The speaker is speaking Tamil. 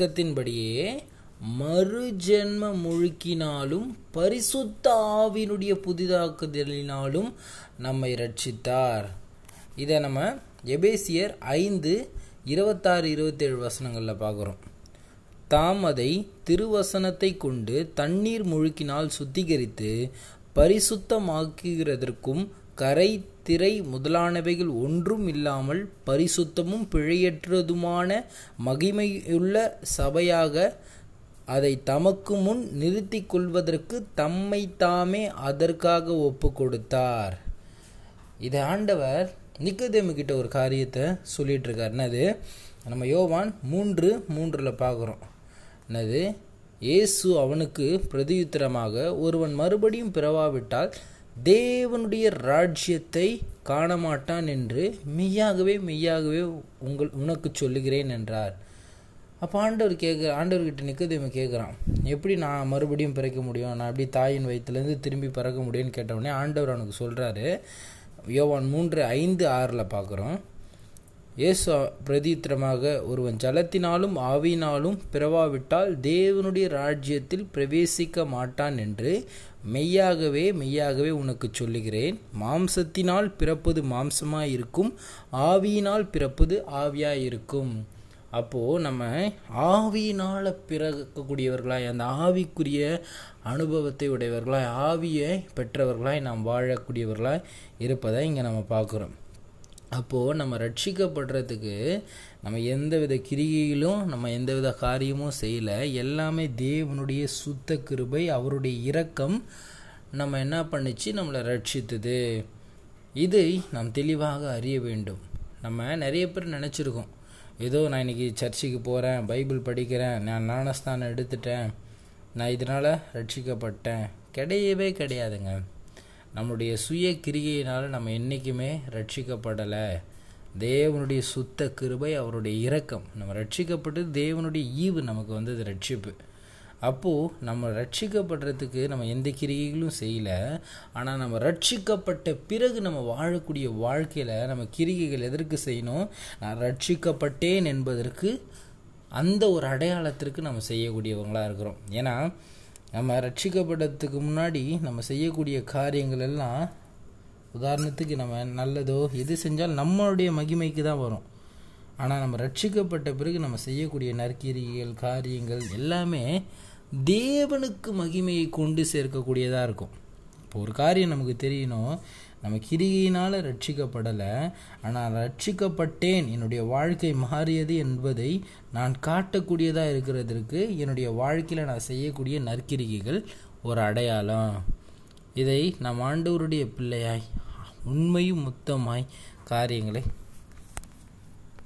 இயக்கத்தின்படியே மறுஜென்ம முழுக்கினாலும் பரிசுத்த ஆவினுடைய புதிதாக்குதலினாலும் நம்மை ரட்சித்தார் இதை நம்ம எபேசியர் ஐந்து இருபத்தாறு இருபத்தேழு வசனங்களில் பார்க்குறோம். தாம் அதை திருவசனத்தை கொண்டு தண்ணீர் முழுக்கினால் சுத்திகரித்து பரிசுத்தமாக்குகிறதற்கும் கரை திரை முதலானவைகள் ஒன்றும் இல்லாமல் பரிசுத்தமும் பிழையற்றதுமான மகிமையுள்ள சபையாக அதை தமக்கு முன் நிறுத்தி கொள்வதற்கு தம்மை தாமே அதற்காக ஒப்பு கொடுத்தார் இதை ஆண்டவர் நிக்கதேமு கிட்ட ஒரு காரியத்தை சொல்லிட்டு இருக்கார் என்னது? நம்ம யோவான் மூன்று மூன்றில் பார்க்குறோம். என்னது? இயேசு அவனுக்கு பிரதியுத்திரமாக ஒருவன் மறுபடியும் பிறவாவிட்டால் தேவனுடைய ராஜ்யத்தை காணமாட்டான் என்று மெய்யாகவே மெய்யாகவே உங்கள் உனக்கு சொல்லுகிறேன் என்றார். அப்போ ஆண்டவர் கேட்குற ஆண்டவர்கிட்ட நிற்கதேம கேட்குறான் எப்படி நான் மறுபடியும் பிறக்க முடியும்? நான் எப்படி தாயின் வயிற்றுலேருந்து திரும்பி பிறக்க முடியும்னு கேட்டவுடனே ஆண்டவர் அவனுக்கு சொல்கிறாரு யோவான் மூன்று ஐந்து ஆறில் பார்க்குறோம். இயேசு பிரதித்திரமாக ஒருவன் ஜலத்தினாலும் ஆவியினாலும் பிறவாவிட்டால் தேவனுடைய ராஜ்யத்தில் பிரவேசிக்க மாட்டான் என்று மெய்யாகவே மெய்யாகவே உனக்கு சொல்லுகிறேன். மாம்சத்தினால் பிறப்பது மாம்சமாக இருக்கும் ஆவியினால் பிறப்பது ஆவியாக இருக்கும் அப்போது நம்ம ஆவியினால் பிறக்கக்கூடியவர்களாய் அந்த ஆவிக்குரிய அனுபவத்தை உடையவர்களாய் ஆவியை பெற்றவர்களாய் நாம் வாழக்கூடியவர்களாய் இருப்பதை இங்கே நம்ம பார்க்குறோம். அப்போது நம்ம ரட்சிக்கப்படுறதுக்கு நம்ம எந்தவித கிரிகையிலும் நம்ம எந்தவித காரியமும் செய்யலை. எல்லாமே தேவனுடைய சுத்த கிருபை அவருடைய இரக்கம் நம்ம என்ன பண்ணிச்சு? நம்மளை ரட்சித்தது. இதை நாம் தெளிவாக அறிய வேண்டும். நம்ம நிறைய பேர் நினச்சிருக்கோம். ஏதோ நான் இன்றைக்கி சர்ச்சுக்கு போகிறேன் பைபிள் படிக்கிறேன் நான் ஞானஸ்தானம் எடுத்துட்டேன் நான் இதனால் ரட்சிக்கப்பட்டேன். கிடையவே கிடையாதுங்க. நம்முடைய சுய கிரிகையினால் நம்ம என்றைக்குமே ரட்சிக்கப்படலை. தேவனுடைய சுத்த கிருபை அவருடைய இரக்கம். நம்ம ரட்சிக்கப்பட்டு தேவனுடைய ஈவு நமக்கு வந்தது ரட்சிப்பு. அப்போது நம்ம ரட்சிக்கப்படுறதுக்கு நம்ம எந்த கிரிகைகளும் செய்யலை. ஆனால் நம்ம ரட்சிக்கப்பட்ட பிறகு நம்ம வாழக்கூடிய வாழ்க்கையில் நம்ம கிரிகைகள் எதற்கு செய்யணும்? நான் ரட்சிக்கப்பட்டேன் என்பதற்கு அந்த ஒரு அடையாளத்திற்கு நம்ம செய்யக்கூடியவங்களாக இருக்கிறோம். ஏன்னா நம்ம ரட்சிக்கப்படுறதுக்கு முன்னாடி நம்ம செய்யக்கூடிய காரியங்கள் எல்லாம் உதாரணத்துக்கு நம்ம நல்லதோ எது செஞ்சால் நம்மளுடைய மகிமைக்கு தான் வரும். ஆனால் நம்ம ரட்சிக்கப்பட்ட பிறகு நம்ம செய்யக்கூடிய நற்கிரிகள் காரியங்கள் எல்லாமே தேவனுக்கு மகிமையை கொண்டு சேர்க்கக்கூடியதாக இருக்கும். இப்போ ஒரு காரியம் நமக்கு தெரியணும். நம்ம கிரியினால் ரட்சிக்கப்படலை ஆனால் ரட்சிக்கப்பட்டேன். என்னுடைய வாழ்க்கை மாறியது என்பதை நான் காட்டக்கூடியதாக இருக்கிறதற்கு என்னுடைய வாழ்க்கையில் நான் செய்யக்கூடிய நற்கிரிகைகள் ஒரு அடையாளம். இதை நம் ஆண்டவருடைய பிள்ளையாய் உண்மையும் முத்தமாய் காரியங்களை